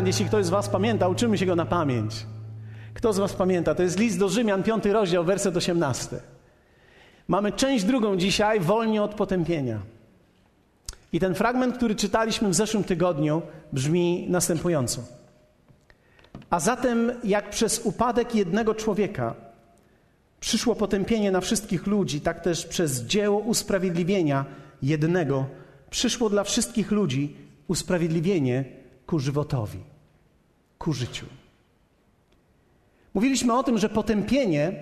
fragment, jeśli ktoś z Was pamięta, uczymy się go na pamięć. Kto z Was pamięta? To jest list do Rzymian, piąty rozdział, werset 18. Mamy część drugą dzisiaj, wolnie od potępienia. I ten fragment, który czytaliśmy w zeszłym tygodniu, brzmi następująco. A zatem, jak przez upadek jednego człowieka przyszło potępienie na wszystkich ludzi, tak też przez dzieło usprawiedliwienia jednego przyszło dla wszystkich ludzi usprawiedliwienie ku żywotowi, ku życiu. Mówiliśmy o tym, że potępienie,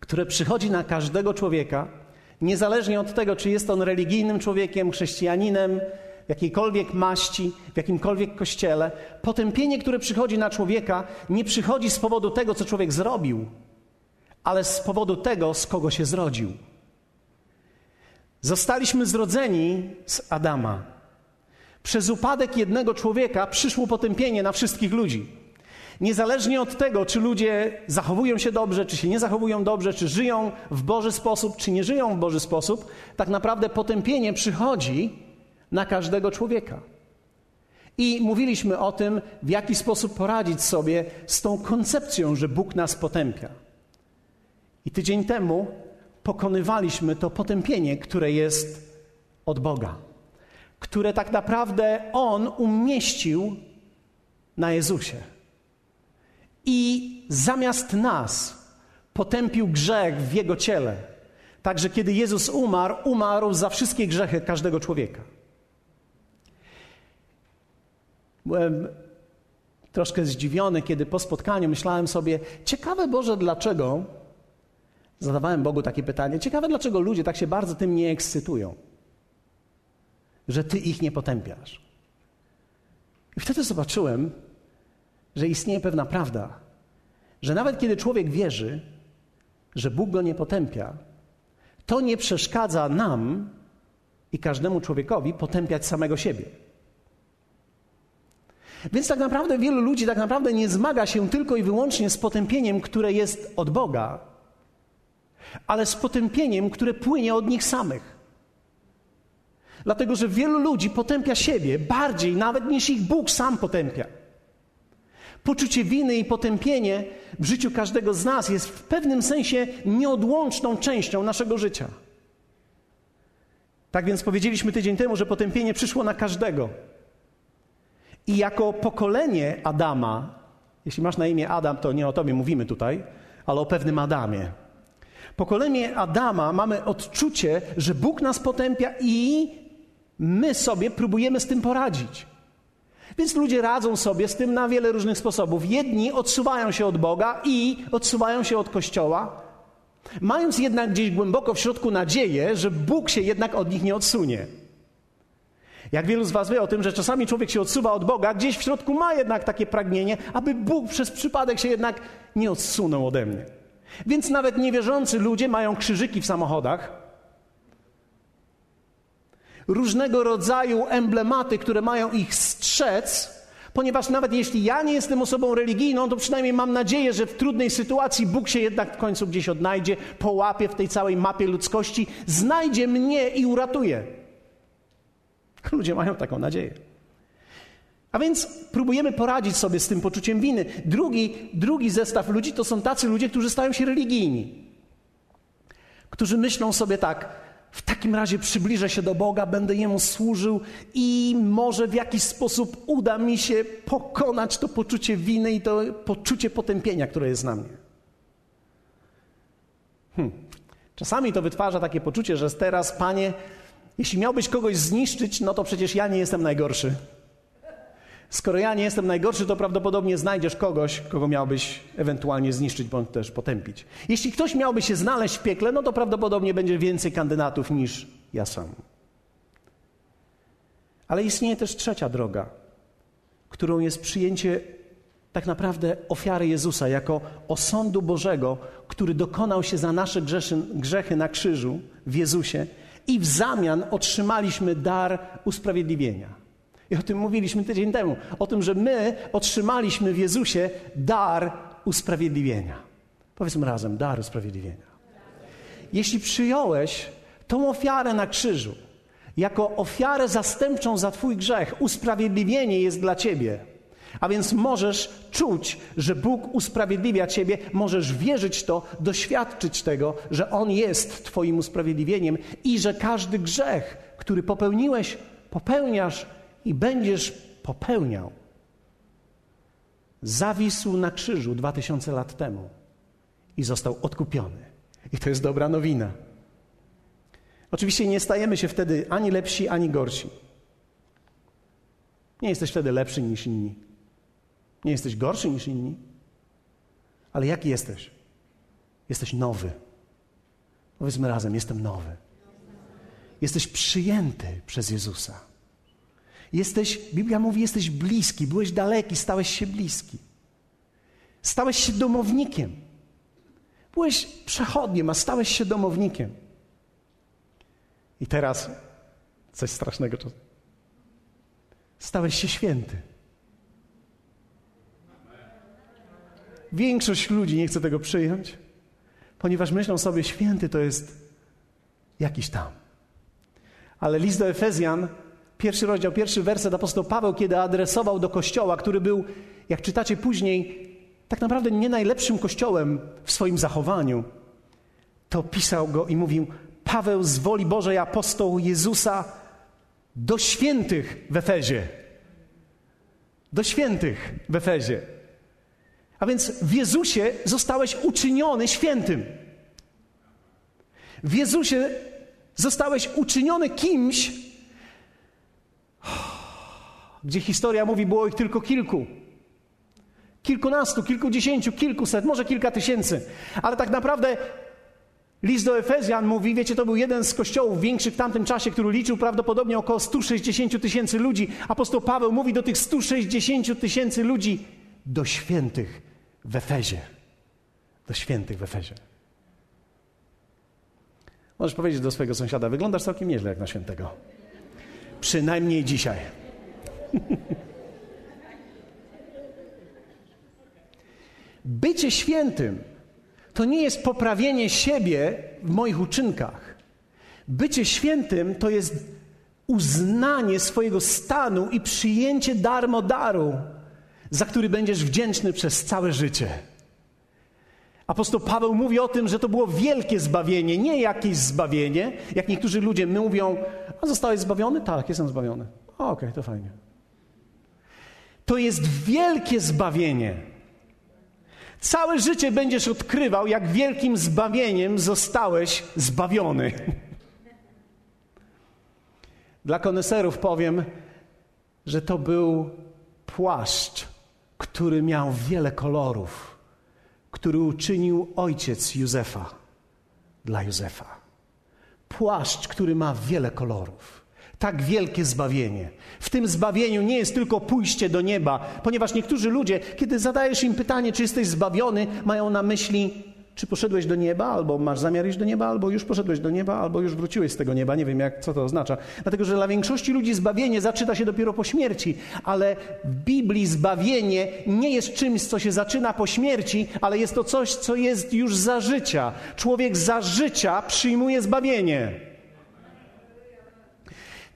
które przychodzi na każdego człowieka, niezależnie od tego, czy jest on religijnym człowiekiem, chrześcijaninem, jakiejkolwiek maści, w jakimkolwiek kościele, potępienie, które przychodzi na człowieka, nie przychodzi z powodu tego, co człowiek zrobił, ale z powodu tego, z kogo się zrodził. Zostaliśmy zrodzeni z Adama. Przez upadek jednego człowieka przyszło potępienie na wszystkich ludzi. Niezależnie od tego, czy ludzie zachowują się dobrze, czy się nie zachowują dobrze, czy żyją w Boży sposób, czy nie żyją w Boży sposób, tak naprawdę potępienie przychodzi na każdego człowieka. I mówiliśmy o tym, w jaki sposób poradzić sobie z tą koncepcją, że Bóg nas potępia. I tydzień temu pokonywaliśmy to potępienie, które jest od Boga, które tak naprawdę On umieścił na Jezusie. I zamiast nas potępił grzech w Jego ciele. Także kiedy Jezus umarł, umarł za wszystkie grzechy każdego człowieka. Byłem troszkę zdziwiony, kiedy po spotkaniu myślałem sobie, ciekawe Boże, dlaczego zadawałem Bogu takie pytanie, ciekawe dlaczego ludzie tak się bardzo tym nie ekscytują, że Ty ich nie potępiasz. I wtedy zobaczyłem, że istnieje pewna prawda, że nawet kiedy człowiek wierzy, że Bóg go nie potępia, to nie przeszkadza nam i każdemu człowiekowi potępiać samego siebie. Więc tak naprawdę wielu ludzi tak naprawdę nie zmaga się tylko i wyłącznie z potępieniem, które jest od Boga, ale z potępieniem, które płynie od nich samych. Dlatego, że wielu ludzi potępia siebie bardziej nawet niż ich Bóg sam potępia. Poczucie winy i potępienie w życiu każdego z nas jest w pewnym sensie nieodłączną częścią naszego życia. Tak więc powiedzieliśmy tydzień temu, że potępienie przyszło na każdego. I jako pokolenie Adama, jeśli masz na imię Adam, to nie o tobie mówimy tutaj, ale o pewnym Adamie. Pokolenie Adama mamy odczucie, że Bóg nas potępia i my sobie próbujemy z tym poradzić. Więc ludzie radzą sobie z tym na wiele różnych sposobów. Jedni odsuwają się od Boga i odsuwają się od Kościoła, mając jednak gdzieś głęboko w środku nadzieję, że Bóg się jednak od nich nie odsunie. Jak wielu z Was wie o tym, że czasami człowiek się odsuwa od Boga, gdzieś w środku ma jednak takie pragnienie, aby Bóg przez przypadek się jednak nie odsunął ode mnie. Więc nawet niewierzący ludzie mają krzyżyki w samochodach, różnego rodzaju emblematy, które mają ich strzec, ponieważ nawet jeśli ja nie jestem osobą religijną, to przynajmniej mam nadzieję, że w trudnej sytuacji Bóg się jednak w końcu gdzieś odnajdzie, połapie w tej całej mapie ludzkości, znajdzie mnie i uratuje. Ludzie mają taką nadzieję. A więc próbujemy poradzić sobie z tym poczuciem winy. Drugi, drugi zestaw ludzi to są tacy ludzie, którzy stają się religijni. Którzy myślą sobie tak, w takim razie przybliżę się do Boga, będę Jemu służył i może w jakiś sposób uda mi się pokonać to poczucie winy i to poczucie potępienia, które jest na mnie. Hmm. Czasami to wytwarza takie poczucie, że teraz, Panie, jeśli miałbyś kogoś zniszczyć, no to przecież ja nie jestem najgorszy. Skoro ja nie jestem najgorszy, to prawdopodobnie znajdziesz kogoś, kogo miałbyś ewentualnie zniszczyć bądź też potępić. Jeśli ktoś miałby się znaleźć w piekle, no to prawdopodobnie będzie więcej kandydatów niż ja sam. Ale istnieje też trzecia droga, którą jest przyjęcie tak naprawdę ofiary Jezusa jako osądu Bożego, który dokonał się za nasze grzechy, grzechy na krzyżu w Jezusie i w zamian otrzymaliśmy dar usprawiedliwienia. I o tym mówiliśmy tydzień temu. O tym, że my otrzymaliśmy w Jezusie dar usprawiedliwienia. Powiedzmy razem, dar usprawiedliwienia. Jeśli przyjąłeś tą ofiarę na krzyżu jako ofiarę zastępczą za Twój grzech, usprawiedliwienie jest dla Ciebie. A więc możesz czuć, że Bóg usprawiedliwia ciebie, możesz wierzyć to, doświadczyć tego, że On jest Twoim usprawiedliwieniem i że każdy grzech, który popełniłeś, popełniasz i będziesz popełniał, zawisł na krzyżu dwa tysiące lat temu i został odkupiony. I to jest dobra nowina. Oczywiście nie stajemy się wtedy ani lepsi, ani gorsi. Nie jesteś wtedy lepszy niż inni. Nie jesteś gorszy niż inni. Ale jaki jesteś? Jesteś nowy. Powiedzmy razem: Jestem nowy. Jesteś przyjęty przez Jezusa. Jesteś, Biblia mówi, jesteś bliski, byłeś daleki, stałeś się bliski. Stałeś się domownikiem. Byłeś przechodniem, a stałeś się domownikiem. I teraz coś strasznego. Stałeś się święty. Większość ludzi nie chce tego przyjąć, ponieważ myślą sobie, święty to jest jakiś tam. Ale list do Efezjan, pierwszy rozdział, pierwszy werset apostoł Paweł, kiedy adresował do kościoła, który był, jak czytacie później, tak naprawdę nie najlepszym kościołem w swoim zachowaniu, to pisał go i mówił: Paweł z woli Bożej, apostoł Jezusa, do świętych w Efezie. Do świętych w Efezie. A więc w Jezusie zostałeś uczyniony świętym. W Jezusie zostałeś uczyniony kimś, gdzie historia mówi, było ich tylko kilku. Kilkunastu, kilkudziesięciu, kilkuset, może kilka tysięcy. Ale tak naprawdę list do Efezjan mówi, wiecie, to był jeden z kościołów większych w tamtym czasie, który liczył prawdopodobnie około 160 tysięcy ludzi. Apostoł Paweł mówi do tych 160 tysięcy ludzi, do świętych w Efezie. Do świętych w Efezie. Możesz powiedzieć do swojego sąsiada, wyglądasz całkiem nieźle jak na świętego. Przynajmniej dzisiaj. Bycie świętym to nie jest poprawienie siebie w moich uczynkach. Bycie świętym to jest uznanie swojego stanu i przyjęcie darmo daru, za który będziesz wdzięczny przez całe życie. Apostoł Paweł mówi o tym, że to było wielkie zbawienie, nie jakieś zbawienie, jak niektórzy ludzie mówią, a zostałeś zbawiony? Tak, jestem zbawiony. Okej, okay, to fajnie. To jest wielkie zbawienie. Całe życie będziesz odkrywał, jak wielkim zbawieniem zostałeś zbawiony. Dla koneserów powiem, że to był płaszcz, który miał wiele kolorów, który uczynił ojciec Józefa dla Józefa. Płaszcz, który ma wiele kolorów. Tak wielkie zbawienie. W tym zbawieniu nie jest tylko pójście do nieba, ponieważ niektórzy ludzie, kiedy zadajesz im pytanie, czy jesteś zbawiony, mają na myśli, czy poszedłeś do nieba, albo masz zamiar iść do nieba, albo już poszedłeś do nieba, albo już wróciłeś z tego nieba. Nie wiem, jak, co to oznacza. Dlatego, że dla większości ludzi zbawienie zaczyna się dopiero po śmierci, ale w Biblii zbawienie nie jest czymś, co się zaczyna po śmierci, ale jest to coś, co jest już za życia. Człowiek za życia przyjmuje zbawienie.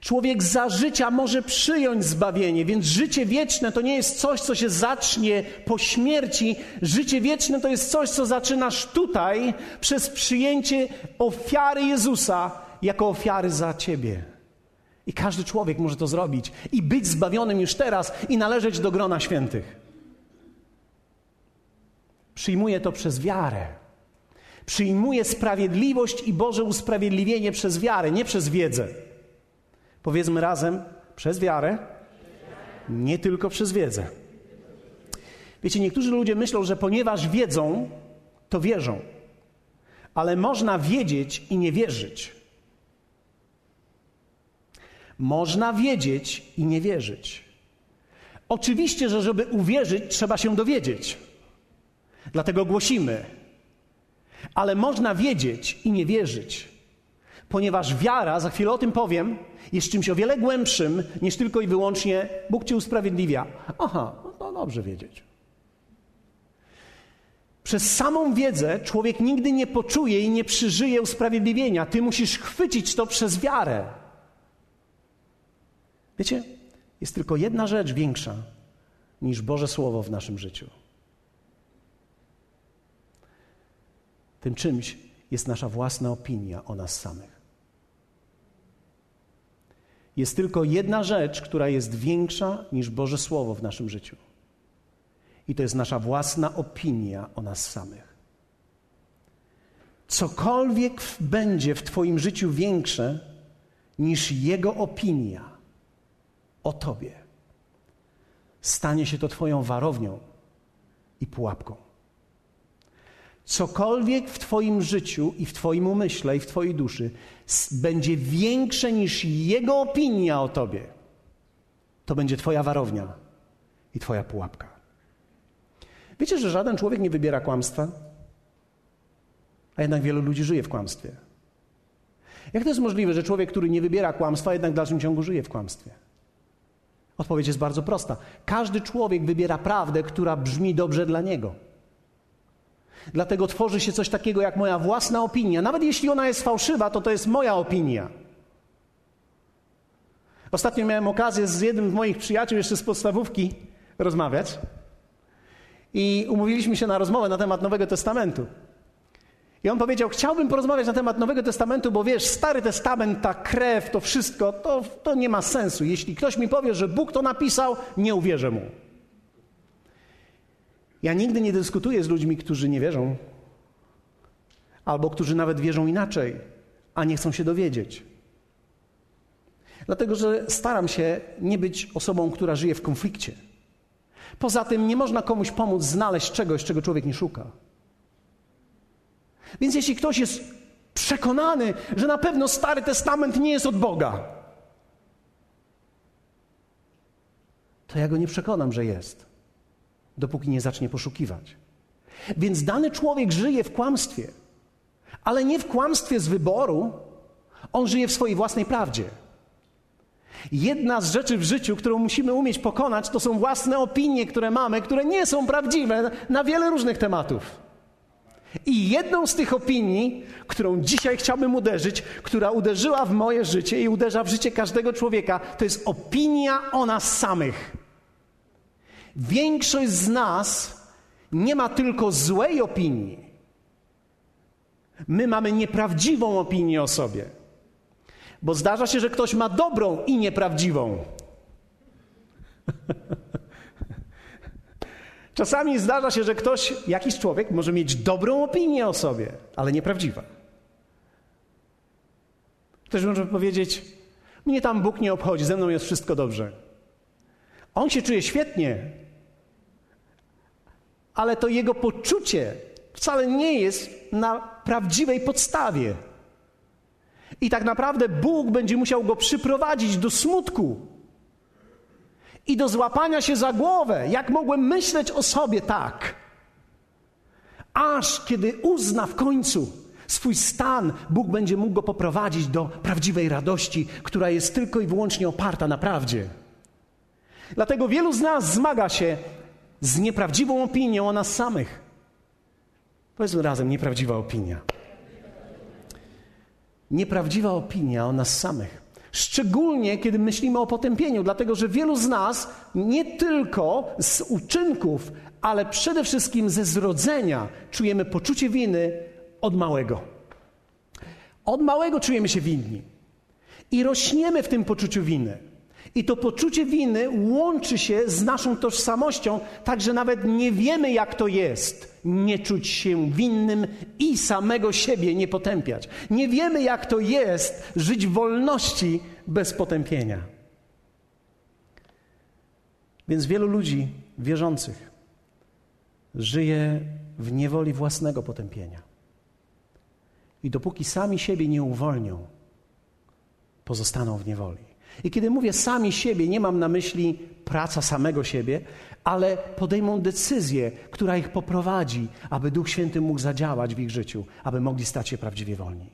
Człowiek za życia może przyjąć zbawienie, więc życie wieczne to nie jest coś, co się zacznie po śmierci. Życie wieczne to jest coś, co zaczynasz tutaj przez przyjęcie ofiary Jezusa jako ofiary za ciebie. I każdy człowiek może to zrobić i być zbawionym już teraz i należeć do grona świętych. Przyjmuje to przez wiarę. Przyjmuje sprawiedliwość i Boże usprawiedliwienie przez wiarę, nie przez wiedzę. Powiedzmy razem, przez wiarę, nie tylko przez wiedzę. Wiecie, niektórzy ludzie myślą, że ponieważ wiedzą, to wierzą. Ale można wiedzieć i nie wierzyć. Można wiedzieć i nie wierzyć. Oczywiście, że żeby uwierzyć, trzeba się dowiedzieć. Dlatego głosimy. Ale można wiedzieć i nie wierzyć ponieważ wiara, za chwilę o tym powiem, jest czymś o wiele głębszym niż tylko i wyłącznie Bóg cię usprawiedliwia. Aha, no dobrze wiedzieć. Przez samą wiedzę człowiek nigdy nie poczuje i nie przeżyje usprawiedliwienia. Ty musisz chwycić to przez wiarę. Wiecie, jest tylko jedna rzecz większa niż Boże Słowo w naszym życiu. Tym czymś jest nasza własna opinia o nas samych. Jest tylko jedna rzecz, która jest większa niż Boże Słowo w naszym życiu. I to jest nasza własna opinia o nas samych. Cokolwiek będzie w Twoim życiu większe niż Jego opinia o Tobie, stanie się to Twoją warownią i pułapką. Cokolwiek w Twoim życiu i w Twoim umyśle i w Twojej duszy będzie większe niż Jego opinia o Tobie, to będzie Twoja warownia i Twoja pułapka. Wiecie, że żaden człowiek nie wybiera kłamstwa? A jednak wielu ludzi żyje w kłamstwie. Jak to jest możliwe, że człowiek, który nie wybiera kłamstwa, jednak w dalszym ciągu żyje w kłamstwie? Odpowiedź jest bardzo prosta. Każdy człowiek wybiera prawdę, która brzmi dobrze dla niego. Dlatego tworzy się coś takiego jak moja własna opinia. Nawet jeśli ona jest fałszywa, to to jest moja opinia. Ostatnio miałem okazję z jednym z moich przyjaciół, jeszcze z podstawówki, rozmawiać. I umówiliśmy się na rozmowę na temat Nowego Testamentu. I on powiedział: Chciałbym porozmawiać na temat Nowego Testamentu, bo wiesz, Stary Testament, ta krew, to wszystko, to, to nie ma sensu. Jeśli ktoś mi powie, że Bóg to napisał, nie uwierzę mu. Ja nigdy nie dyskutuję z ludźmi, którzy nie wierzą, albo którzy nawet wierzą inaczej, a nie chcą się dowiedzieć. Dlatego, że staram się nie być osobą, która żyje w konflikcie. Poza tym nie można komuś pomóc znaleźć czegoś, czego człowiek nie szuka. Więc jeśli ktoś jest przekonany, że na pewno Stary Testament nie jest od Boga, to ja go nie przekonam, że jest dopóki nie zacznie poszukiwać. Więc dany człowiek żyje w kłamstwie, ale nie w kłamstwie z wyboru, on żyje w swojej własnej prawdzie. Jedna z rzeczy w życiu, którą musimy umieć pokonać, to są własne opinie, które mamy, które nie są prawdziwe na wiele różnych tematów. I jedną z tych opinii, którą dzisiaj chciałbym uderzyć, która uderzyła w moje życie i uderza w życie każdego człowieka, to jest opinia o nas samych. Większość z nas nie ma tylko złej opinii. My mamy nieprawdziwą opinię o sobie. Bo zdarza się, że ktoś ma dobrą i nieprawdziwą. Czasami zdarza się, że ktoś, jakiś człowiek może mieć dobrą opinię o sobie, ale nieprawdziwa. Ktoś może powiedzieć: Mnie tam Bóg nie obchodzi, ze mną jest wszystko dobrze. On się czuje świetnie, ale to jego poczucie wcale nie jest na prawdziwej podstawie. I tak naprawdę Bóg będzie musiał go przyprowadzić do smutku i do złapania się za głowę. Jak mogłem myśleć o sobie tak? Aż kiedy uzna w końcu swój stan, Bóg będzie mógł go poprowadzić do prawdziwej radości, która jest tylko i wyłącznie oparta na prawdzie. Dlatego wielu z nas zmaga się z nieprawdziwą opinią o nas samych. Powiedzmy razem, nieprawdziwa opinia. Nieprawdziwa opinia o nas samych. Szczególnie kiedy myślimy o potępieniu, dlatego że wielu z nas nie tylko z uczynków, ale przede wszystkim ze zrodzenia czujemy poczucie winy od małego. Od małego czujemy się winni i rośniemy w tym poczuciu winy. I to poczucie winy łączy się z naszą tożsamością, tak że nawet nie wiemy, jak to jest nie czuć się winnym i samego siebie nie potępiać. Nie wiemy, jak to jest żyć w wolności bez potępienia. Więc wielu ludzi wierzących żyje w niewoli własnego potępienia. I dopóki sami siebie nie uwolnią, pozostaną w niewoli. I kiedy mówię sami siebie, nie mam na myśli praca samego siebie, ale podejmą decyzję, która ich poprowadzi, aby Duch Święty mógł zadziałać w ich życiu, aby mogli stać się prawdziwie wolni.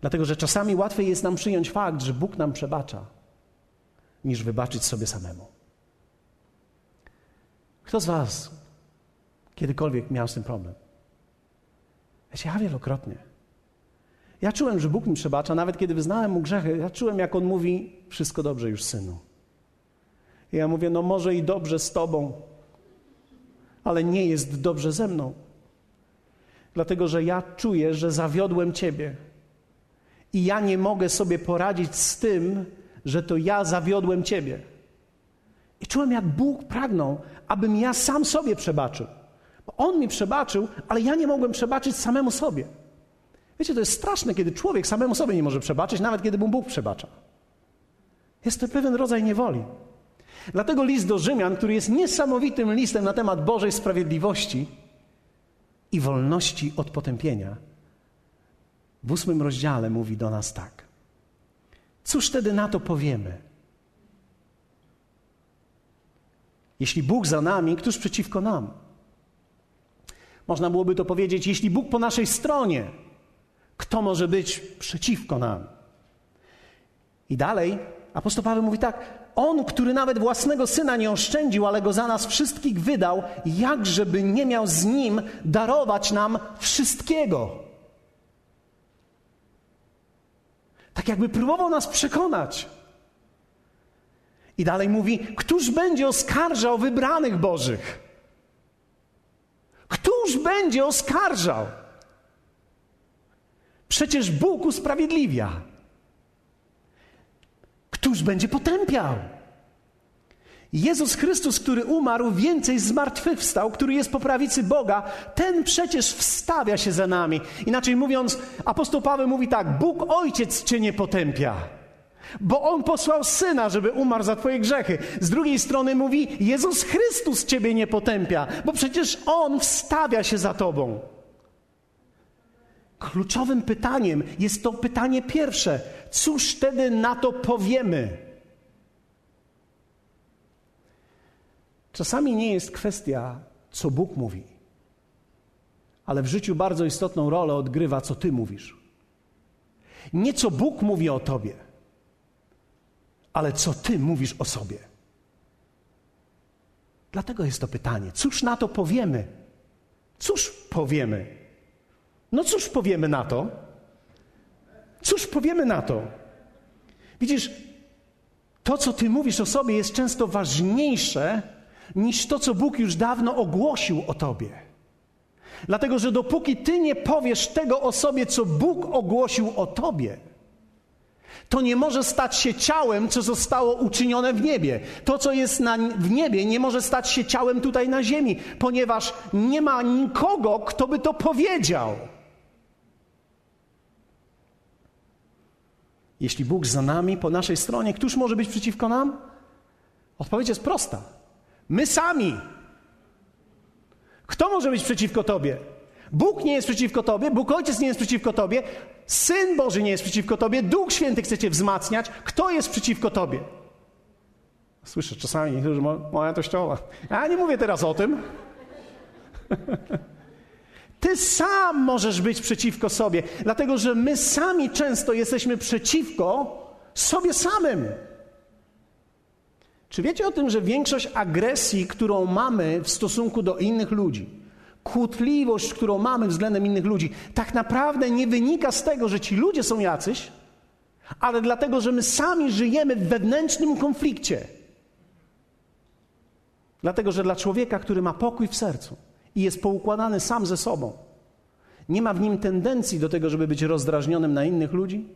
Dlatego, że czasami łatwiej jest nam przyjąć fakt, że Bóg nam przebacza, niż wybaczyć sobie samemu. Kto z Was kiedykolwiek miał z tym problem? Wiecie, ja wielokrotnie. Ja czułem, że Bóg mi przebacza, nawet kiedy wyznałem mu grzechy. Ja czułem, jak on mówi: Wszystko dobrze już, synu. I ja mówię, no może i dobrze z Tobą, ale nie jest dobrze ze mną. Dlatego, że ja czuję, że zawiodłem Ciebie. I ja nie mogę sobie poradzić z tym, że to ja zawiodłem Ciebie. I czułem, jak Bóg pragnął, abym ja sam sobie przebaczył. Bo On mi przebaczył, ale ja nie mogłem przebaczyć samemu sobie. Wiecie, to jest straszne, kiedy człowiek samemu sobie nie może przebaczyć, nawet kiedy mu Bóg przebacza. Jest to pewien rodzaj niewoli. Dlatego list do Rzymian, który jest niesamowitym listem na temat Bożej sprawiedliwości i wolności od potępienia, w ósmym rozdziale mówi do nas tak. Cóż wtedy na to powiemy? Jeśli Bóg za nami, któż przeciwko nam? Można byłoby to powiedzieć, jeśli Bóg po naszej stronie, kto może być przeciwko nam? I dalej apostoł Paweł mówi tak: On, który nawet własnego syna nie oszczędził, ale go za nas wszystkich wydał, jakżeby nie miał z nim darować nam wszystkiego. Tak jakby próbował nas przekonać. I dalej mówi: Któż będzie oskarżał wybranych Bożych? Któż będzie oskarżał? Przecież Bóg usprawiedliwia. Któż będzie potępiał? Jezus Chrystus, który umarł, więcej zmartwychwstał, który jest po prawicy Boga, ten przecież wstawia się za nami. Inaczej mówiąc, apostoł Paweł mówi tak: Bóg Ojciec cię nie potępia. Bo On posłał Syna, żeby umarł za Twoje grzechy. Z drugiej strony mówi, Jezus Chrystus Ciebie nie potępia, bo przecież On wstawia się za Tobą. Kluczowym pytaniem jest to pytanie pierwsze: cóż wtedy na to powiemy? Czasami nie jest kwestia, co Bóg mówi, ale w życiu bardzo istotną rolę odgrywa, co Ty mówisz. Nie co Bóg mówi o Tobie, ale co Ty mówisz o sobie. Dlatego jest to pytanie: cóż na to powiemy? Cóż powiemy? No cóż powiemy na to? Cóż powiemy na to? Widzisz, to, co ty mówisz o sobie, jest często ważniejsze niż to, co Bóg już dawno ogłosił o tobie. Dlatego, że dopóki ty nie powiesz tego o sobie, co Bóg ogłosił o tobie, to nie może stać się ciałem, co zostało uczynione w niebie. To, co jest na, w niebie, nie może stać się ciałem tutaj na ziemi, ponieważ nie ma nikogo, kto by to powiedział. Jeśli Bóg za nami, po naszej stronie, któż może być przeciwko nam? Odpowiedź jest prosta. My sami. Kto może być przeciwko Tobie? Bóg nie jest przeciwko Tobie, Bóg Ojciec nie jest przeciwko Tobie, Syn Boży nie jest przeciwko Tobie, Duch Święty chce Cię wzmacniać. Kto jest przeciwko Tobie? Słyszę czasami niektórzy, moja tościowa. Ja nie mówię teraz o tym. Ty sam możesz być przeciwko sobie, dlatego że my sami często jesteśmy przeciwko sobie samym. Czy wiecie o tym, że większość agresji, którą mamy w stosunku do innych ludzi, kłótliwość, którą mamy względem innych ludzi, tak naprawdę nie wynika z tego, że ci ludzie są jacyś, ale dlatego, że my sami żyjemy w wewnętrznym konflikcie. Dlatego, że dla człowieka, który ma pokój w sercu, i jest poukładany sam ze sobą. Nie ma w nim tendencji do tego, żeby być rozdrażnionym na innych ludzi,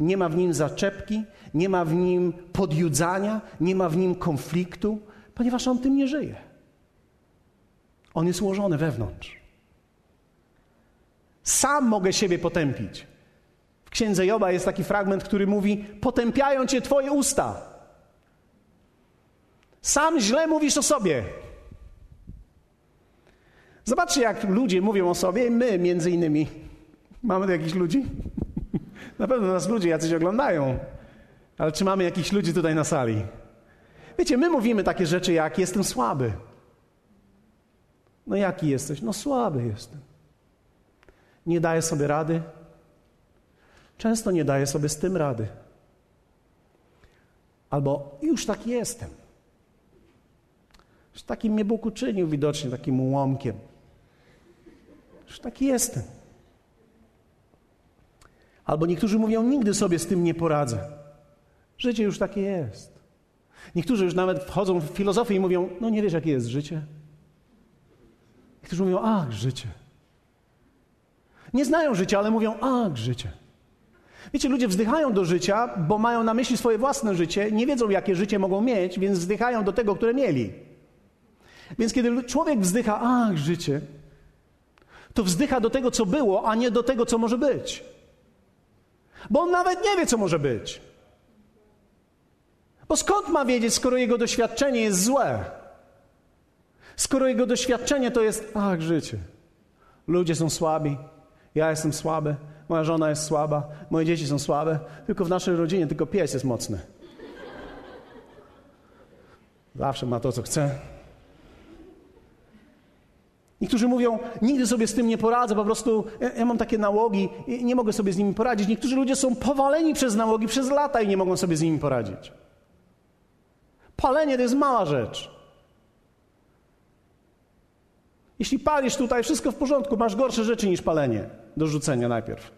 nie ma w nim zaczepki, nie ma w nim podjudzania, nie ma w nim konfliktu, ponieważ on tym nie żyje. On jest ułożony wewnątrz. Sam mogę siebie potępić. W księdze Joba jest taki fragment, który mówi: Potępiają cię twoje usta. Sam źle mówisz o sobie. Zobaczcie, jak ludzie mówią o sobie, my między innymi. Mamy tu jakichś ludzi? Na pewno nas ludzie jacyś oglądają. Ale czy mamy jakichś ludzi tutaj na sali? Wiecie, my mówimy takie rzeczy jak jestem słaby. No jaki jesteś? No słaby jestem. Nie daję sobie rady. Często nie daję sobie z tym rady. Albo już taki jestem. Już takim mnie Bóg uczynił widocznie, takim ułomkiem. Już taki jestem. Albo niektórzy mówią, nigdy sobie z tym nie poradzę. Życie już takie jest. Niektórzy już nawet wchodzą w filozofię i mówią: No nie wiesz, jakie jest życie. Niektórzy mówią: Ach, życie. Nie znają życia, ale mówią: Ach, życie. Wiecie, ludzie wzdychają do życia, bo mają na myśli swoje własne życie, nie wiedzą, jakie życie mogą mieć, więc wzdychają do tego, które mieli. Więc kiedy człowiek wzdycha, ach, życie, to wzdycha do tego, co było, a nie do tego, co może być. Bo on nawet nie wie, co może być. Bo skąd ma wiedzieć, skoro jego doświadczenie jest złe? Skoro jego doświadczenie to jest, ach, życie. Ludzie są słabi, ja jestem słaby, moja żona jest słaba, moje dzieci są słabe, tylko w naszej rodzinie tylko pies jest mocny. Zawsze ma to, co chce. Niektórzy mówią, nigdy sobie z tym nie poradzę, po prostu ja, ja mam takie nałogi, nie mogę sobie z nimi poradzić. Niektórzy ludzie są powaleni przez nałogi przez lata i nie mogą sobie z nimi poradzić. Palenie to jest mała rzecz. Jeśli palisz tutaj, wszystko w porządku, masz gorsze rzeczy niż palenie do rzucenia najpierw.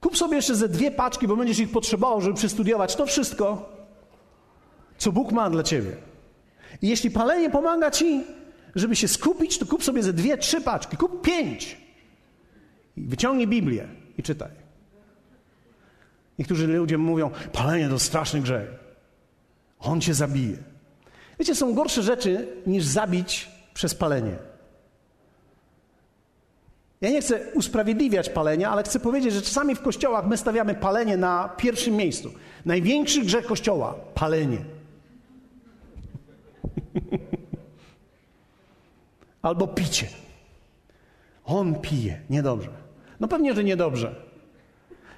Kup sobie jeszcze ze dwie paczki, bo będziesz ich potrzebował, żeby przestudiować to wszystko, co Bóg ma dla ciebie. I jeśli palenie pomaga ci, żeby się skupić, to kup sobie ze dwie, trzy paczki, kup pięć. I wyciągnij Biblię i czytaj. Niektórzy ludzie mówią, palenie to straszny grzech. On cię zabije. Wiecie, są gorsze rzeczy niż zabić przez palenie. Ja nie chcę usprawiedliwiać palenia, ale chcę powiedzieć, że czasami w kościołach my stawiamy palenie na pierwszym miejscu. Największy grzech kościoła palenie. Albo picie. On pije. Niedobrze. No pewnie, że niedobrze.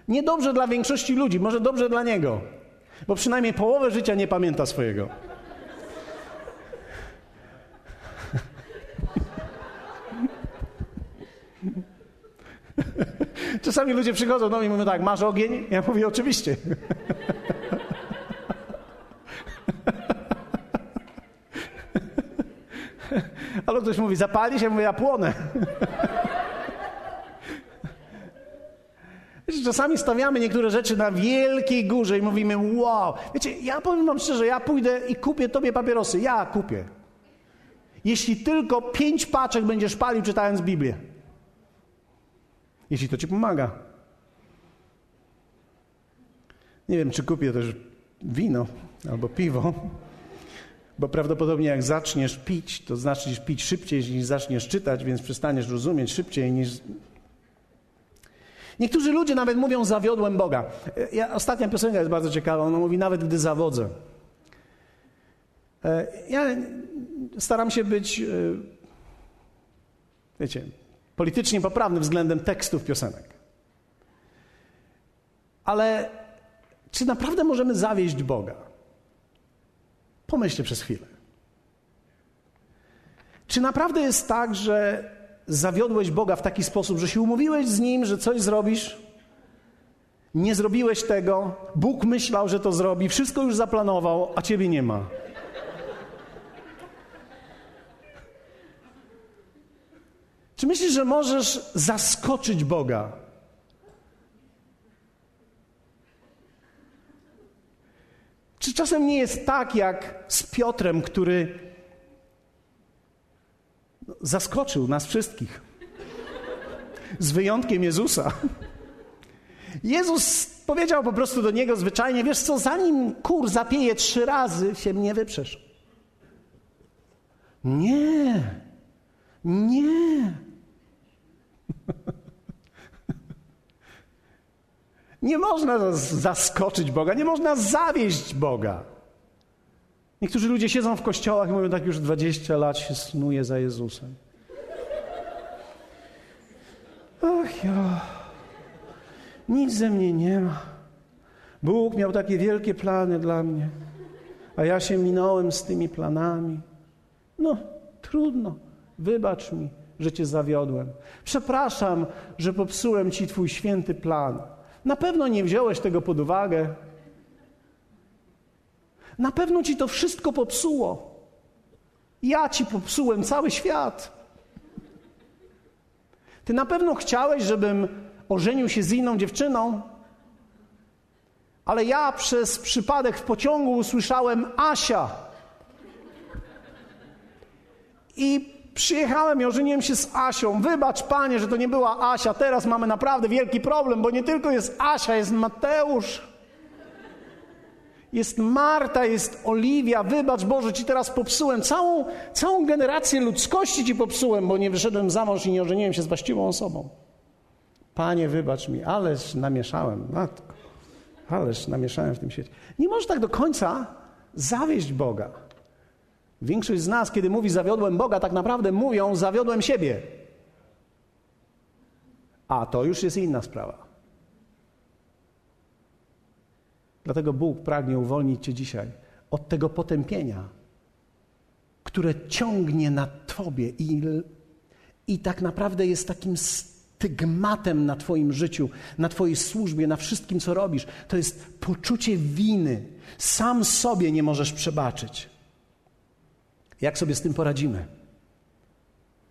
Niedobrze dla większości ludzi, może dobrze dla niego, bo przynajmniej połowę życia nie pamięta swojego. Czasami ludzie przychodzą do mnie i mówią tak, masz ogień? Ja mówię, oczywiście. Ale ktoś mówi, zapalisz? Ja mówię, ja płonę. Wiecie, czasami stawiamy niektóre rzeczy na wielkiej górze i mówimy, wow. Wiecie, ja powiem wam szczerze, ja pójdę i kupię tobie papierosy. Ja kupię. Jeśli tylko pięć paczek będziesz palił czytając Biblię. Jeśli to ci pomaga. Nie wiem, czy kupię też wino albo piwo. Bo prawdopodobnie jak zaczniesz pić, to zaczniesz pić szybciej niż zaczniesz czytać, więc przestaniesz rozumieć szybciej niż. Niektórzy ludzie nawet mówią, zawiodłem Boga. Ja, ostatnia piosenka jest bardzo ciekawa. Ona mówi, nawet gdy zawodzę. E, ja staram się być, e, wiecie, politycznie poprawny względem tekstów piosenek. Ale czy naprawdę możemy zawieść Boga? Pomyślcie przez chwilę. Czy naprawdę jest tak, że zawiodłeś Boga w taki sposób, że się umówiłeś z Nim, że coś zrobisz? Nie zrobiłeś tego, Bóg myślał, że to zrobi, wszystko już zaplanował, a ciebie nie ma. Czy myślisz, że możesz zaskoczyć Boga? Czy czasem nie jest tak jak z Piotrem, który zaskoczył nas wszystkich? Z wyjątkiem Jezusa. Jezus powiedział po prostu do niego zwyczajnie: Wiesz co, zanim kur zapieje trzy razy, się mnie wyprzesz. Nie, nie. Nie można zaskoczyć Boga, nie można zawieść Boga. Niektórzy ludzie siedzą w kościołach i mówią, tak już 20 lat się snuje za Jezusem. Ach ja, nic ze mnie nie ma. Bóg miał takie wielkie plany dla mnie, a ja się minąłem z tymi planami. No, trudno, wybacz mi, że cię zawiodłem. Przepraszam, że popsułem ci twój święty plan. Na pewno nie wziąłeś tego pod uwagę. Na pewno ci to wszystko popsuło. Ja ci popsułem cały świat. Ty na pewno chciałeś, żebym ożenił się z inną dziewczyną, ale ja przez przypadek w pociągu usłyszałem Asia. I przyjechałem i ożeniłem się z Asią. Wybacz, panie, że to nie była Asia. Teraz mamy naprawdę wielki problem, bo nie tylko jest Asia, jest Mateusz. Jest Marta, jest Oliwia. Wybacz, Boże, ci teraz popsułem. Całą, całą generację ludzkości ci popsułem, bo nie wyszedłem za mąż i nie ożeniłem się z właściwą osobą. Panie, wybacz mi, ależ namieszałem. Matko, ależ namieszałem w tym świecie. Nie możesz tak do końca zawieść Boga. Większość z nas, kiedy mówi zawiodłem Boga, tak naprawdę mówią zawiodłem siebie. A to już jest inna sprawa. Dlatego Bóg pragnie uwolnić Cię dzisiaj od tego potępienia, które ciągnie na Tobie i, i tak naprawdę jest takim stygmatem na Twoim życiu, na Twojej służbie, na wszystkim, co robisz. To jest poczucie winy. Sam sobie nie możesz przebaczyć. Jak sobie z tym poradzimy?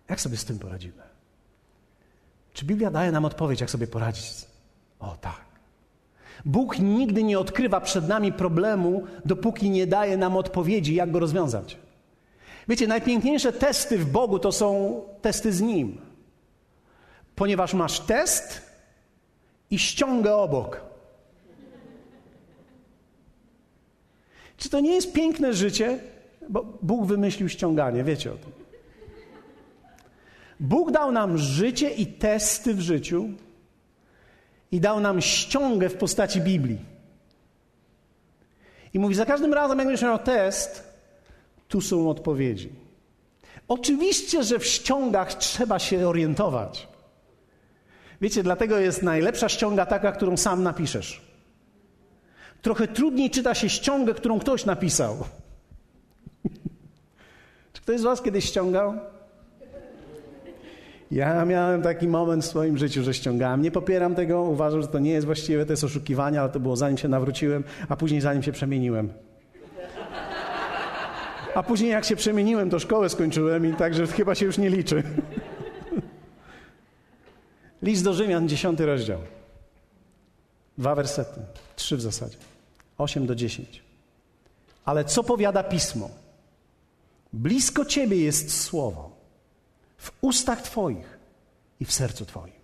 Jak sobie z tym poradzimy? Czy Biblia daje nam odpowiedź, jak sobie poradzić? O tak. Bóg nigdy nie odkrywa przed nami problemu, dopóki nie daje nam odpowiedzi, jak go rozwiązać. Wiecie, najpiękniejsze testy w Bogu to są testy z Nim. Ponieważ masz test i ściągę obok. Czy to nie jest piękne życie? Bo Bóg wymyślił ściąganie, wiecie o tym. Bóg dał nam życie i testy w życiu, i dał nam ściągę w postaci Biblii. I mówi, za każdym razem, jak będziesz miał test, tu są odpowiedzi. Oczywiście, że w ściągach trzeba się orientować. Wiecie, dlatego jest najlepsza ściąga taka, którą sam napiszesz. Trochę trudniej czyta się ściągę, którą ktoś napisał. Ktoś z Was kiedyś ściągał? Ja miałem taki moment w swoim życiu, że ściągałem. Nie popieram tego, uważam, że to nie jest właściwe, to jest oszukiwanie, ale to było zanim się nawróciłem, a później zanim się przemieniłem. A później jak się przemieniłem, to szkołę skończyłem i także chyba się już nie liczy. List do Rzymian, dziesiąty rozdział. Dwa wersety, trzy w zasadzie. Osiem do dziesięć. Ale co powiada Pismo? Blisko Ciebie jest Słowo w ustach Twoich i w sercu Twoim.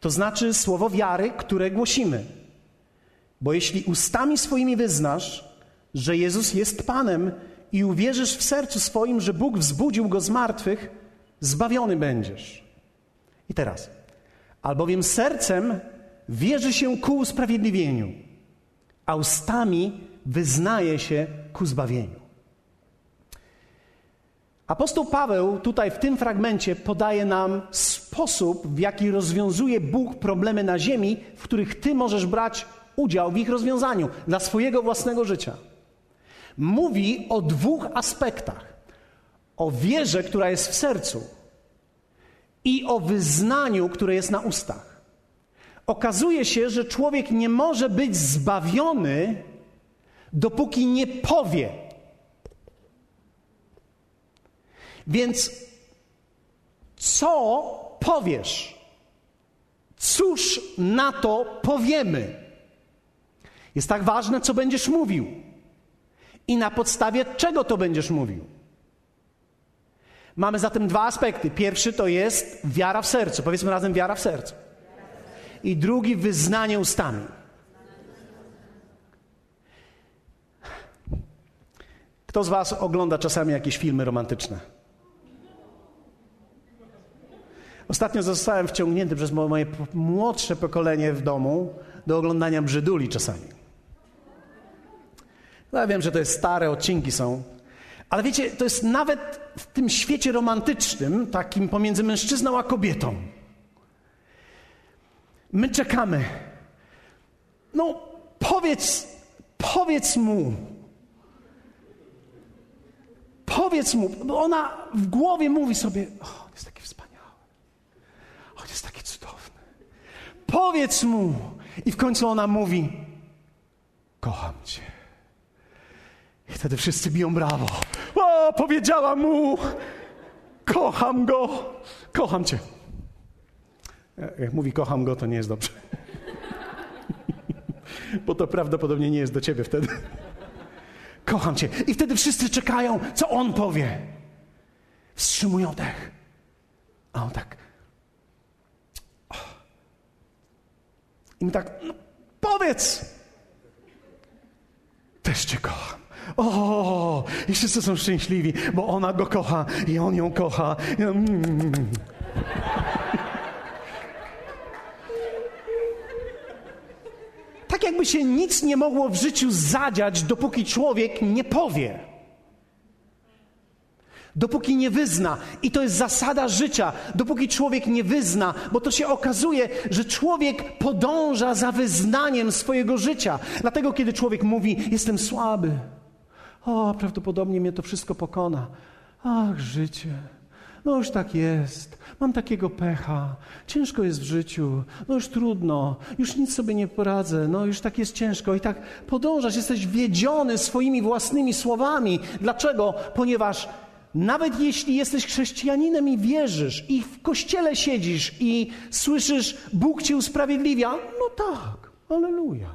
To znaczy słowo wiary, które głosimy. Bo jeśli ustami swoimi wyznasz, że Jezus jest Panem i uwierzysz w sercu swoim, że Bóg wzbudził go z martwych, zbawiony będziesz. I teraz, albowiem sercem wierzy się ku usprawiedliwieniu, a ustami wyznaje się ku zbawieniu. Apostoł Paweł tutaj w tym fragmencie podaje nam sposób, w jaki rozwiązuje Bóg problemy na ziemi, w których ty możesz brać udział w ich rozwiązaniu dla swojego własnego życia. Mówi o dwóch aspektach: o wierze, która jest w sercu, i o wyznaniu, które jest na ustach. Okazuje się, że człowiek nie może być zbawiony, dopóki nie powie, Więc co powiesz? Cóż na to powiemy? Jest tak ważne, co będziesz mówił i na podstawie czego to będziesz mówił. Mamy zatem dwa aspekty. Pierwszy to jest wiara w sercu. Powiedzmy razem wiara w sercu. I drugi wyznanie ustami. Kto z Was ogląda czasami jakieś filmy romantyczne? Ostatnio zostałem wciągnięty przez moje młodsze pokolenie w domu do oglądania brzyduli czasami. No ja wiem, że to jest stare, odcinki są. Ale wiecie, to jest nawet w tym świecie romantycznym, takim pomiędzy mężczyzną a kobietą. My czekamy. No, powiedz, powiedz mu. Powiedz mu, bo ona w głowie mówi sobie, oh, jest taki wspaniały. On jest taki cudowny. Powiedz mu. I w końcu ona mówi: Kocham cię. I wtedy wszyscy biją brawo. O, powiedziała mu: Kocham go. Kocham cię. Jak mówi kocham go, to nie jest dobrze. bo to prawdopodobnie nie jest do ciebie wtedy. Kocham cię. I wtedy wszyscy czekają, co on powie. Wstrzymują dech. A on tak. I mi tak, no, powiedz. Też cię kocham. O, i wszyscy są szczęśliwi, bo ona go kocha i on ją kocha. Mm. Tak jakby się nic nie mogło w życiu zadziać, dopóki człowiek nie powie. Dopóki nie wyzna, i to jest zasada życia, dopóki człowiek nie wyzna, bo to się okazuje, że człowiek podąża za wyznaniem swojego życia. Dlatego, kiedy człowiek mówi: Jestem słaby, o, prawdopodobnie mnie to wszystko pokona. Ach, życie. No już tak jest. Mam takiego pecha. Ciężko jest w życiu. No już trudno. Już nic sobie nie poradzę. No już tak jest ciężko. I tak podążasz. Jesteś wiedziony swoimi własnymi słowami. Dlaczego? Ponieważ nawet jeśli jesteś chrześcijaninem i wierzysz, i w kościele siedzisz i słyszysz, Bóg cię usprawiedliwia, no tak, aleluja.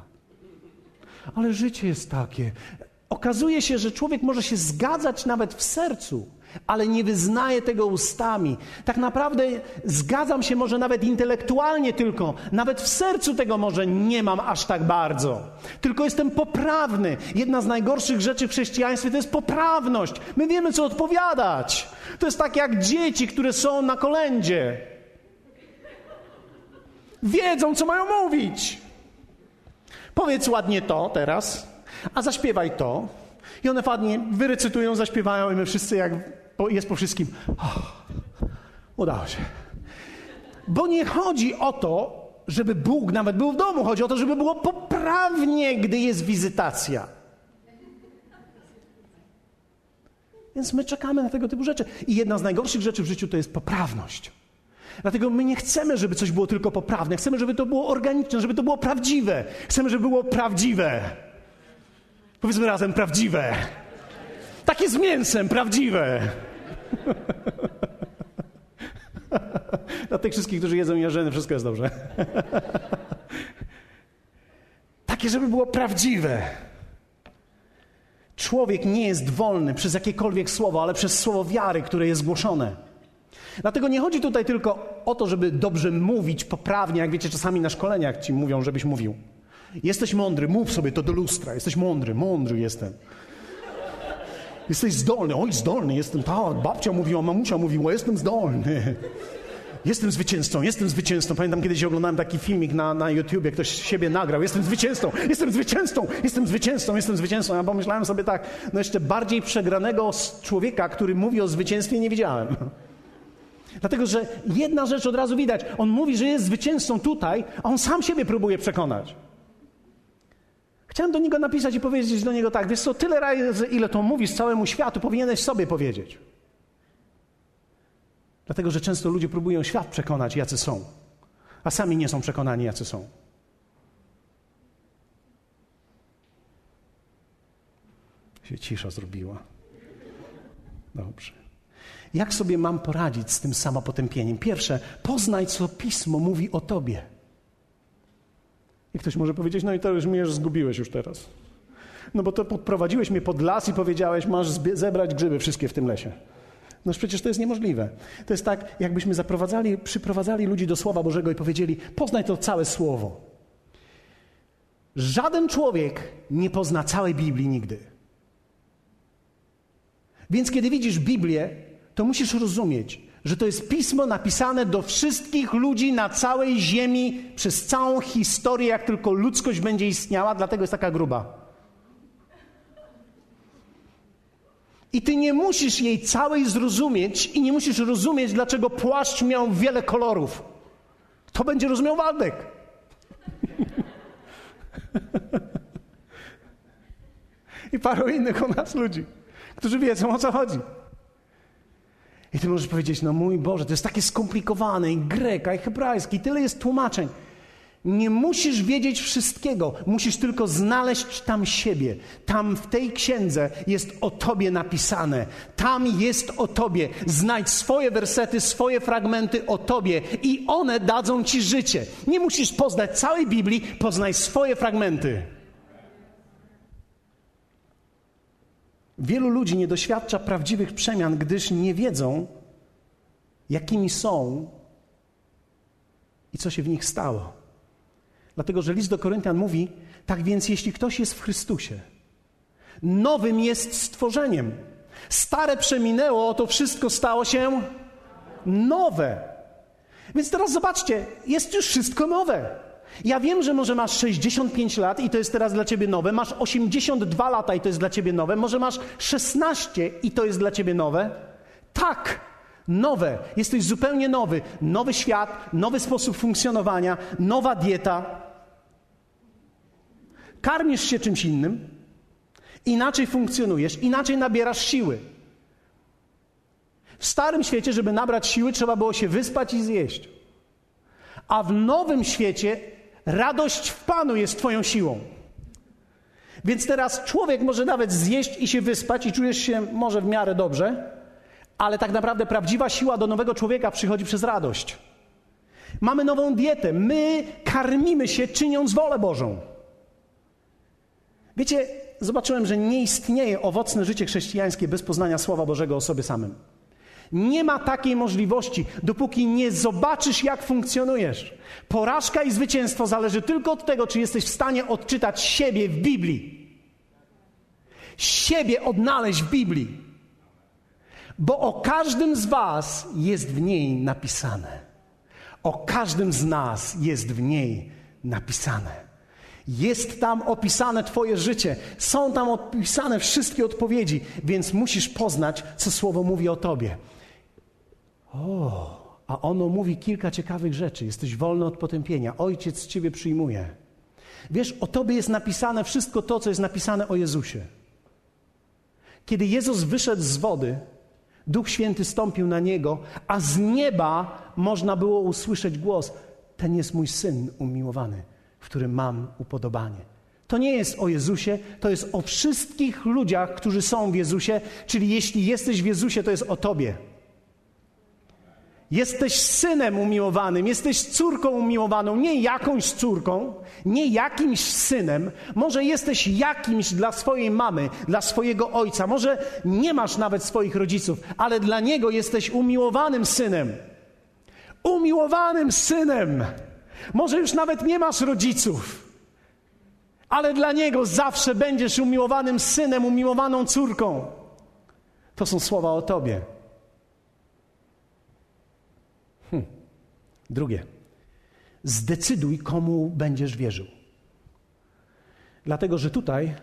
Ale życie jest takie. Okazuje się, że człowiek może się zgadzać nawet w sercu, ale nie wyznaje tego ustami. Tak naprawdę zgadzam się może nawet intelektualnie tylko, nawet w sercu tego może nie mam aż tak bardzo. Tylko jestem poprawny. Jedna z najgorszych rzeczy w chrześcijaństwie to jest poprawność. My wiemy, co odpowiadać. To jest tak jak dzieci, które są na kolędzie. Wiedzą, co mają mówić. Powiedz ładnie to teraz a zaśpiewaj to. I one ładnie wyrecytują, zaśpiewają i my wszyscy jak jest po wszystkim. Oh, udało się. Bo nie chodzi o to, żeby Bóg nawet był w domu. Chodzi o to, żeby było poprawnie, gdy jest wizytacja. Więc my czekamy na tego typu rzeczy. I jedna z najgorszych rzeczy w życiu to jest poprawność. Dlatego my nie chcemy, żeby coś było tylko poprawne. Chcemy, żeby to było organiczne, żeby to było prawdziwe. Chcemy, żeby było prawdziwe. Powiedzmy razem prawdziwe. Takie z mięsem, prawdziwe. Dla tych wszystkich, którzy jedzą jarzyny, wszystko jest dobrze. Takie, żeby było prawdziwe. Człowiek nie jest wolny przez jakiekolwiek słowo, ale przez słowo wiary, które jest głoszone. Dlatego nie chodzi tutaj tylko o to, żeby dobrze mówić poprawnie, jak wiecie, czasami na szkoleniach ci mówią, żebyś mówił. Jesteś mądry, mów sobie to do lustra. Jesteś mądry, mądry jestem. Jesteś zdolny, oj zdolny jestem, tak, babcia mówiła, mamusia mówiła, jestem zdolny. Jestem zwycięzcą, jestem zwycięzcą. Pamiętam kiedyś oglądałem taki filmik na, na YouTubie, ktoś siebie nagrał. Jestem zwycięzcą, jestem zwycięzcą, jestem zwycięzcą, jestem zwycięzcą. Ja pomyślałem sobie tak, no jeszcze bardziej przegranego człowieka, który mówi o zwycięstwie, nie widziałem. Dlatego, że jedna rzecz od razu widać. On mówi, że jest zwycięzcą tutaj, a on sam siebie próbuje przekonać. Chciałem do niego napisać i powiedzieć do niego tak, wiesz co, tyle razy, ile to mówisz całemu światu, powinieneś sobie powiedzieć. Dlatego, że często ludzie próbują świat przekonać, jacy są, a sami nie są przekonani, jacy są. Się cisza zrobiła. Dobrze. Jak sobie mam poradzić z tym samopotępieniem? Pierwsze, poznaj, co pismo mówi o tobie. I ktoś może powiedzieć, no i to już mnie już zgubiłeś już teraz. No bo to podprowadziłeś mnie pod las i powiedziałeś, masz zebrać grzyby wszystkie w tym lesie. No przecież to jest niemożliwe. To jest tak, jakbyśmy zaprowadzali, przyprowadzali ludzi do Słowa Bożego i powiedzieli, poznaj to całe Słowo. Żaden człowiek nie pozna całej Biblii nigdy. Więc kiedy widzisz Biblię, to musisz rozumieć, że to jest pismo napisane do wszystkich ludzi na całej ziemi przez całą historię, jak tylko ludzkość będzie istniała, dlatego jest taka gruba. I ty nie musisz jej całej zrozumieć i nie musisz rozumieć, dlaczego płaszcz miał wiele kolorów. To będzie rozumiał Waldek. I paru innych u nas ludzi, którzy wiedzą o co chodzi. I ty możesz powiedzieć, no mój Boże, to jest takie skomplikowane, i greka, i hebrajski, i tyle jest tłumaczeń. Nie musisz wiedzieć wszystkiego, musisz tylko znaleźć tam siebie. Tam w tej księdze jest o Tobie napisane. Tam jest o Tobie. Znajdź swoje wersety, swoje fragmenty o Tobie i one dadzą Ci życie. Nie musisz poznać całej Biblii, poznaj swoje fragmenty. Wielu ludzi nie doświadcza prawdziwych przemian, gdyż nie wiedzą, jakimi są i co się w nich stało. Dlatego, że list do Koryntian mówi: Tak więc, jeśli ktoś jest w Chrystusie, nowym jest stworzeniem. Stare przeminęło, to wszystko stało się nowe. Więc teraz zobaczcie, jest już wszystko nowe. Ja wiem, że może masz 65 lat i to jest teraz dla ciebie nowe, masz 82 lata i to jest dla ciebie nowe, może masz 16 i to jest dla ciebie nowe. Tak, nowe. Jesteś zupełnie nowy. Nowy świat, nowy sposób funkcjonowania, nowa dieta. Karmisz się czymś innym, inaczej funkcjonujesz, inaczej nabierasz siły. W starym świecie, żeby nabrać siły, trzeba było się wyspać i zjeść. A w nowym świecie radość w Panu jest Twoją siłą. Więc teraz człowiek może nawet zjeść i się wyspać i czujesz się może w miarę dobrze, ale tak naprawdę prawdziwa siła do nowego człowieka przychodzi przez radość. Mamy nową dietę. My karmimy się czyniąc wolę Bożą. Wiecie, zobaczyłem, że nie istnieje owocne życie chrześcijańskie bez poznania Słowa Bożego o sobie samym. Nie ma takiej możliwości, dopóki nie zobaczysz, jak funkcjonujesz. Porażka i zwycięstwo zależy tylko od tego, czy jesteś w stanie odczytać siebie w Biblii. Siebie odnaleźć w Biblii. Bo o każdym z Was jest w niej napisane. O każdym z nas jest w niej napisane. Jest tam opisane Twoje życie, są tam opisane wszystkie odpowiedzi, więc musisz poznać, co Słowo mówi o Tobie. O, a ono mówi kilka ciekawych rzeczy. Jesteś wolny od potępienia. Ojciec Ciebie przyjmuje. Wiesz, o Tobie jest napisane wszystko to, co jest napisane o Jezusie. Kiedy Jezus wyszedł z wody, Duch Święty stąpił na Niego, a z nieba można było usłyszeć głos: Ten jest mój syn umiłowany w którym mam upodobanie. To nie jest o Jezusie, to jest o wszystkich ludziach, którzy są w Jezusie, czyli jeśli jesteś w Jezusie, to jest o Tobie. Jesteś synem umiłowanym, jesteś córką umiłowaną, nie jakąś córką, nie jakimś synem. Może jesteś jakimś dla swojej mamy, dla swojego ojca, może nie masz nawet swoich rodziców, ale dla niego jesteś umiłowanym synem. Umiłowanym synem. Może już nawet nie masz rodziców, ale dla niego zawsze będziesz umiłowanym synem, umiłowaną córką. To są słowa o tobie. Hm. Drugie. Zdecyduj, komu będziesz wierzył. Dlatego, że tutaj,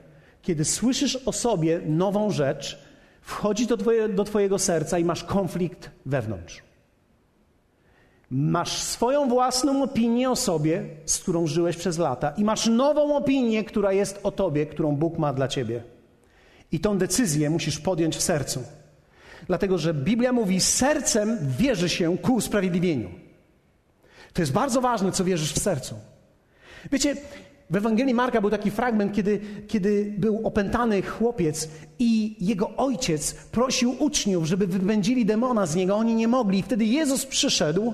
kiedy słyszysz o sobie nową rzecz, wchodzi do, twoje, do Twojego serca i masz konflikt wewnątrz. Masz swoją własną opinię o sobie, z którą żyłeś przez lata, i masz nową opinię, która jest o tobie, którą Bóg ma dla ciebie. I tą decyzję musisz podjąć w sercu. Dlatego, że Biblia mówi, sercem wierzy się ku usprawiedliwieniu. To jest bardzo ważne, co wierzysz w sercu. Wiecie, w Ewangelii Marka był taki fragment, kiedy, kiedy był opętany chłopiec i jego ojciec prosił uczniów, żeby wypędzili demona z niego. Oni nie mogli. I wtedy Jezus przyszedł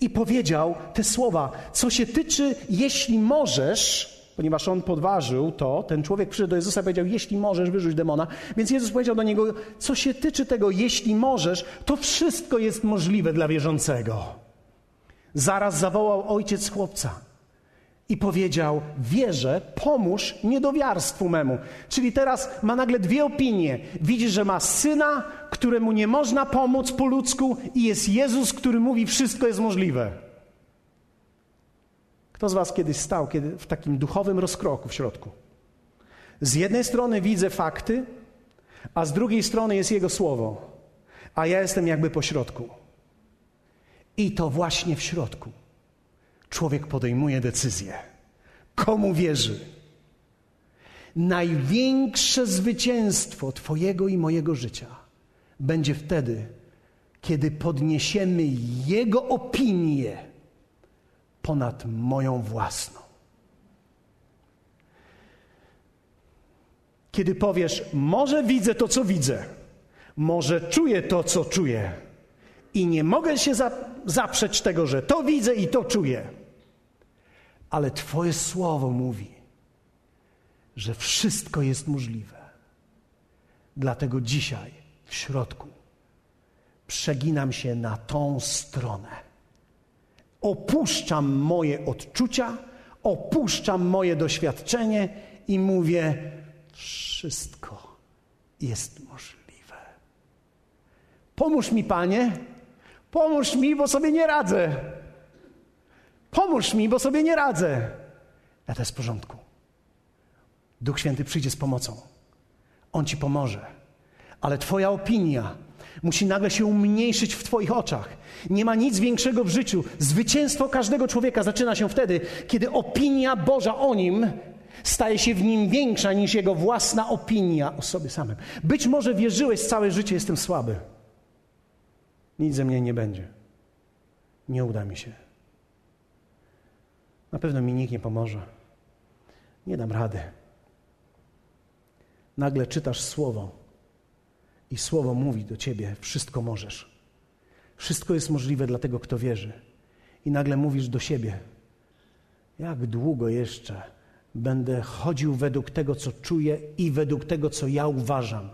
i powiedział te słowa: Co się tyczy, jeśli możesz, ponieważ on podważył to, ten człowiek przyszedł do Jezusa i powiedział: Jeśli możesz, wyrzuć demona. Więc Jezus powiedział do niego: Co się tyczy tego, jeśli możesz, to wszystko jest możliwe dla wierzącego. Zaraz zawołał ojciec chłopca i powiedział: Wierzę, pomóż niedowiarstwu memu. Czyli teraz ma nagle dwie opinie. Widzi, że ma syna, któremu nie można pomóc po ludzku, i jest Jezus, który mówi: Wszystko jest możliwe. Kto z Was kiedyś stał kiedy w takim duchowym rozkroku w środku? Z jednej strony widzę fakty, a z drugiej strony jest Jego słowo, a ja jestem jakby po środku. I to właśnie w środku człowiek podejmuje decyzję. Komu wierzy? Największe zwycięstwo Twojego i mojego życia będzie wtedy, kiedy podniesiemy Jego opinię ponad moją własną. Kiedy powiesz, może widzę to, co widzę, może czuję to, co czuję, i nie mogę się zaprzeć tego, że to widzę i to czuję ale Twoje słowo mówi, że wszystko jest możliwe Dlatego dzisiaj w środku przeginam się na tą stronę. Opuszczam moje odczucia, opuszczam moje doświadczenie i mówię: Wszystko jest możliwe. Pomóż mi, Panie, pomóż mi, bo sobie nie radzę. Pomóż mi, bo sobie nie radzę. A to jest w porządku. Duch Święty przyjdzie z pomocą. On ci pomoże. Ale Twoja opinia musi nagle się umniejszyć w Twoich oczach. Nie ma nic większego w życiu. Zwycięstwo każdego człowieka zaczyna się wtedy, kiedy opinia Boża o nim staje się w nim większa niż jego własna opinia o sobie samym. Być może wierzyłeś całe życie, jestem słaby. Nic ze mnie nie będzie. Nie uda mi się. Na pewno mi nikt nie pomoże. Nie dam rady. Nagle czytasz słowo i słowo mówi do ciebie: wszystko możesz. Wszystko jest możliwe dla tego, kto wierzy. I nagle mówisz do siebie: jak długo jeszcze będę chodził według tego, co czuję i według tego, co ja uważam.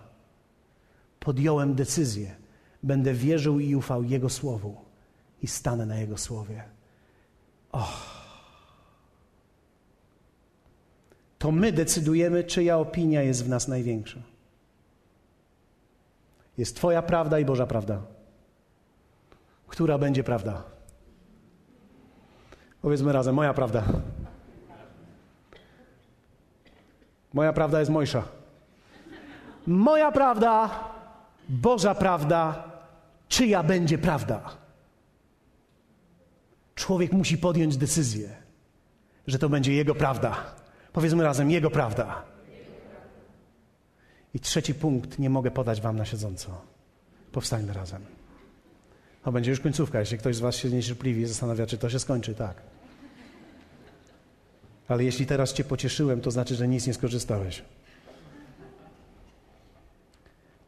Podjąłem decyzję. Będę wierzył i ufał Jego słowu i stanę na Jego słowie. Och. To my decydujemy, czyja opinia jest w nas największa. Jest Twoja prawda i Boża prawda. Która będzie prawda? Powiedzmy razem, moja prawda. Moja prawda jest mojsza. Moja prawda, Boża prawda, czyja będzie prawda? Człowiek musi podjąć decyzję, że to będzie jego prawda. Powiedzmy razem, jego prawda. I trzeci punkt nie mogę podać wam na siedząco. Powstańmy razem. To będzie już końcówka. Jeśli ktoś z was się niecierpliwi i zastanawia, czy to się skończy, tak. Ale jeśli teraz Cię pocieszyłem, to znaczy, że nic nie skorzystałeś.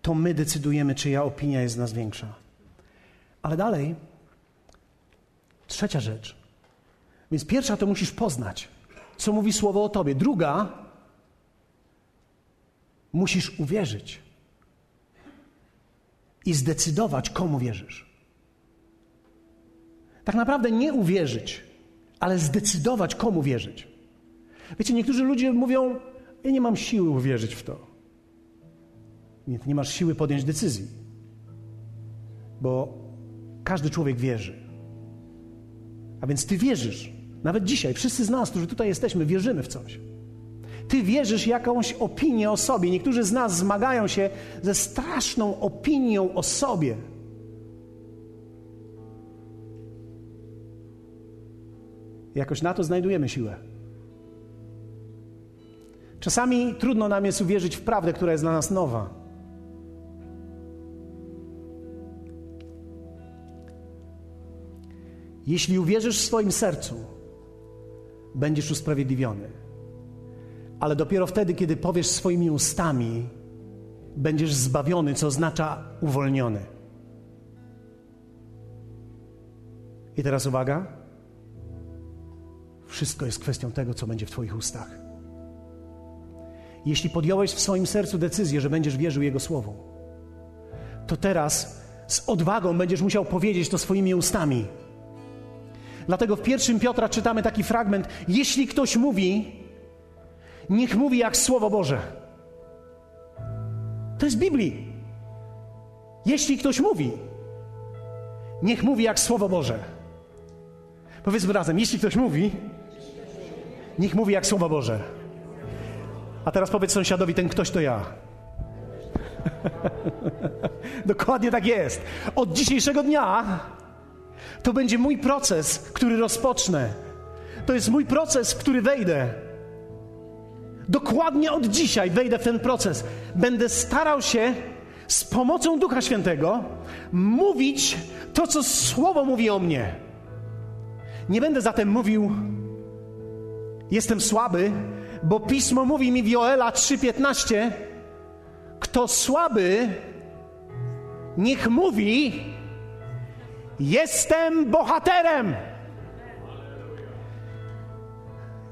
To my decydujemy, czyja opinia jest nas większa. Ale dalej, trzecia rzecz. Więc pierwsza to musisz poznać, co mówi słowo o Tobie. Druga, musisz uwierzyć i zdecydować, komu wierzysz. Tak naprawdę nie uwierzyć, ale zdecydować, komu wierzyć. Wiecie, niektórzy ludzie mówią, ja nie mam siły uwierzyć w to. Nie, nie masz siły podjąć decyzji, bo każdy człowiek wierzy. A więc ty wierzysz. Nawet dzisiaj, wszyscy z nas, którzy tutaj jesteśmy, wierzymy w coś. Ty wierzysz jakąś opinię o sobie. Niektórzy z nas zmagają się ze straszną opinią o sobie. Jakoś na to znajdujemy siłę. Czasami trudno nam jest uwierzyć w prawdę, która jest dla nas nowa. Jeśli uwierzysz w swoim sercu, będziesz usprawiedliwiony. Ale dopiero wtedy, kiedy powiesz swoimi ustami, będziesz zbawiony, co oznacza uwolniony. I teraz uwaga. Wszystko jest kwestią tego, co będzie w Twoich ustach. Jeśli podjąłeś w swoim sercu decyzję, że będziesz wierzył Jego Słowu, to teraz z odwagą będziesz musiał powiedzieć to swoimi ustami. Dlatego w pierwszym Piotra czytamy taki fragment: Jeśli ktoś mówi, niech mówi jak Słowo Boże. To jest Biblii. Jeśli ktoś mówi, niech mówi jak Słowo Boże. Powiedzmy razem: Jeśli ktoś mówi, niech mówi jak Słowo Boże. A teraz powiedz sąsiadowi, ten ktoś to ja. Dokładnie tak jest. Od dzisiejszego dnia to będzie mój proces, który rozpocznę. To jest mój proces, w który wejdę. Dokładnie od dzisiaj wejdę w ten proces. Będę starał się z pomocą Ducha Świętego mówić to, co Słowo mówi o mnie. Nie będę zatem mówił, jestem słaby, bo pismo mówi mi w Joela 3:15: Kto słaby, niech mówi: Jestem bohaterem.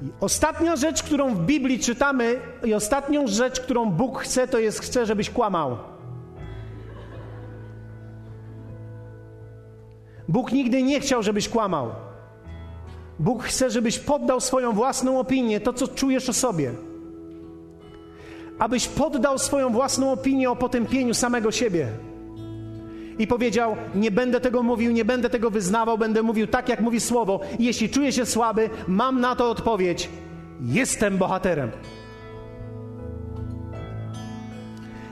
I ostatnia rzecz, którą w Biblii czytamy, i ostatnią rzecz, którą Bóg chce, to jest chce, żebyś kłamał. Bóg nigdy nie chciał, żebyś kłamał. Bóg chce, żebyś poddał swoją własną opinię, to co czujesz o sobie. Abyś poddał swoją własną opinię o potępieniu samego siebie. I powiedział: Nie będę tego mówił, nie będę tego wyznawał, będę mówił tak, jak mówi słowo. I jeśli czuję się słaby, mam na to odpowiedź: Jestem bohaterem.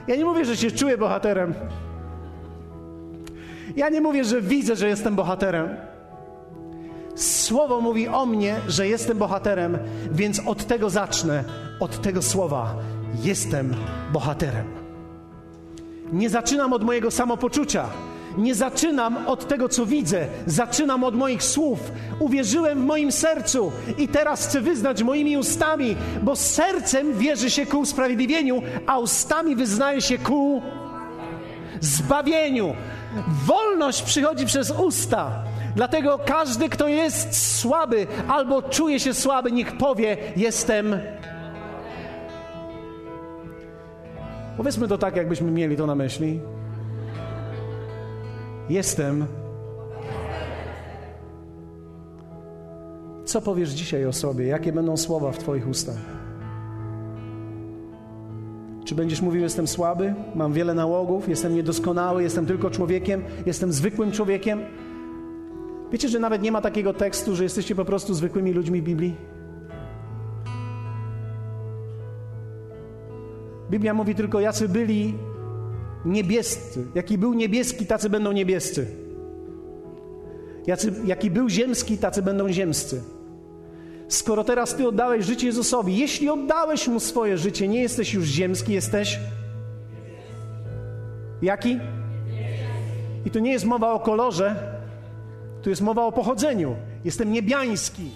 Ja nie mówię, że się czuję bohaterem. Ja nie mówię, że widzę, że jestem bohaterem. Słowo mówi o mnie, że jestem bohaterem, więc od tego zacznę, od tego słowa. Jestem bohaterem. Nie zaczynam od mojego samopoczucia. Nie zaczynam od tego, co widzę, zaczynam od moich słów. Uwierzyłem w moim sercu i teraz chcę wyznać moimi ustami, bo sercem wierzy się ku usprawiedliwieniu, a ustami wyznaje się ku zbawieniu. Wolność przychodzi przez usta. Dlatego każdy, kto jest słaby albo czuje się słaby, niech powie: Jestem. Powiedzmy to tak, jakbyśmy mieli to na myśli. Jestem. Co powiesz dzisiaj o sobie? Jakie będą słowa w Twoich ustach? Czy będziesz mówił, jestem słaby, mam wiele nałogów, jestem niedoskonały, jestem tylko człowiekiem, jestem zwykłym człowiekiem? Wiecie, że nawet nie ma takiego tekstu, że jesteście po prostu zwykłymi ludźmi Biblii? Biblia mówi tylko, jacy byli niebiescy. Jaki był niebieski, tacy będą niebiescy. Jacy, jaki był ziemski, tacy będą ziemscy. Skoro teraz Ty oddałeś życie Jezusowi, jeśli oddałeś Mu swoje życie, nie jesteś już ziemski, jesteś... Jaki? I tu nie jest mowa o kolorze, tu jest mowa o pochodzeniu. Jestem niebiański.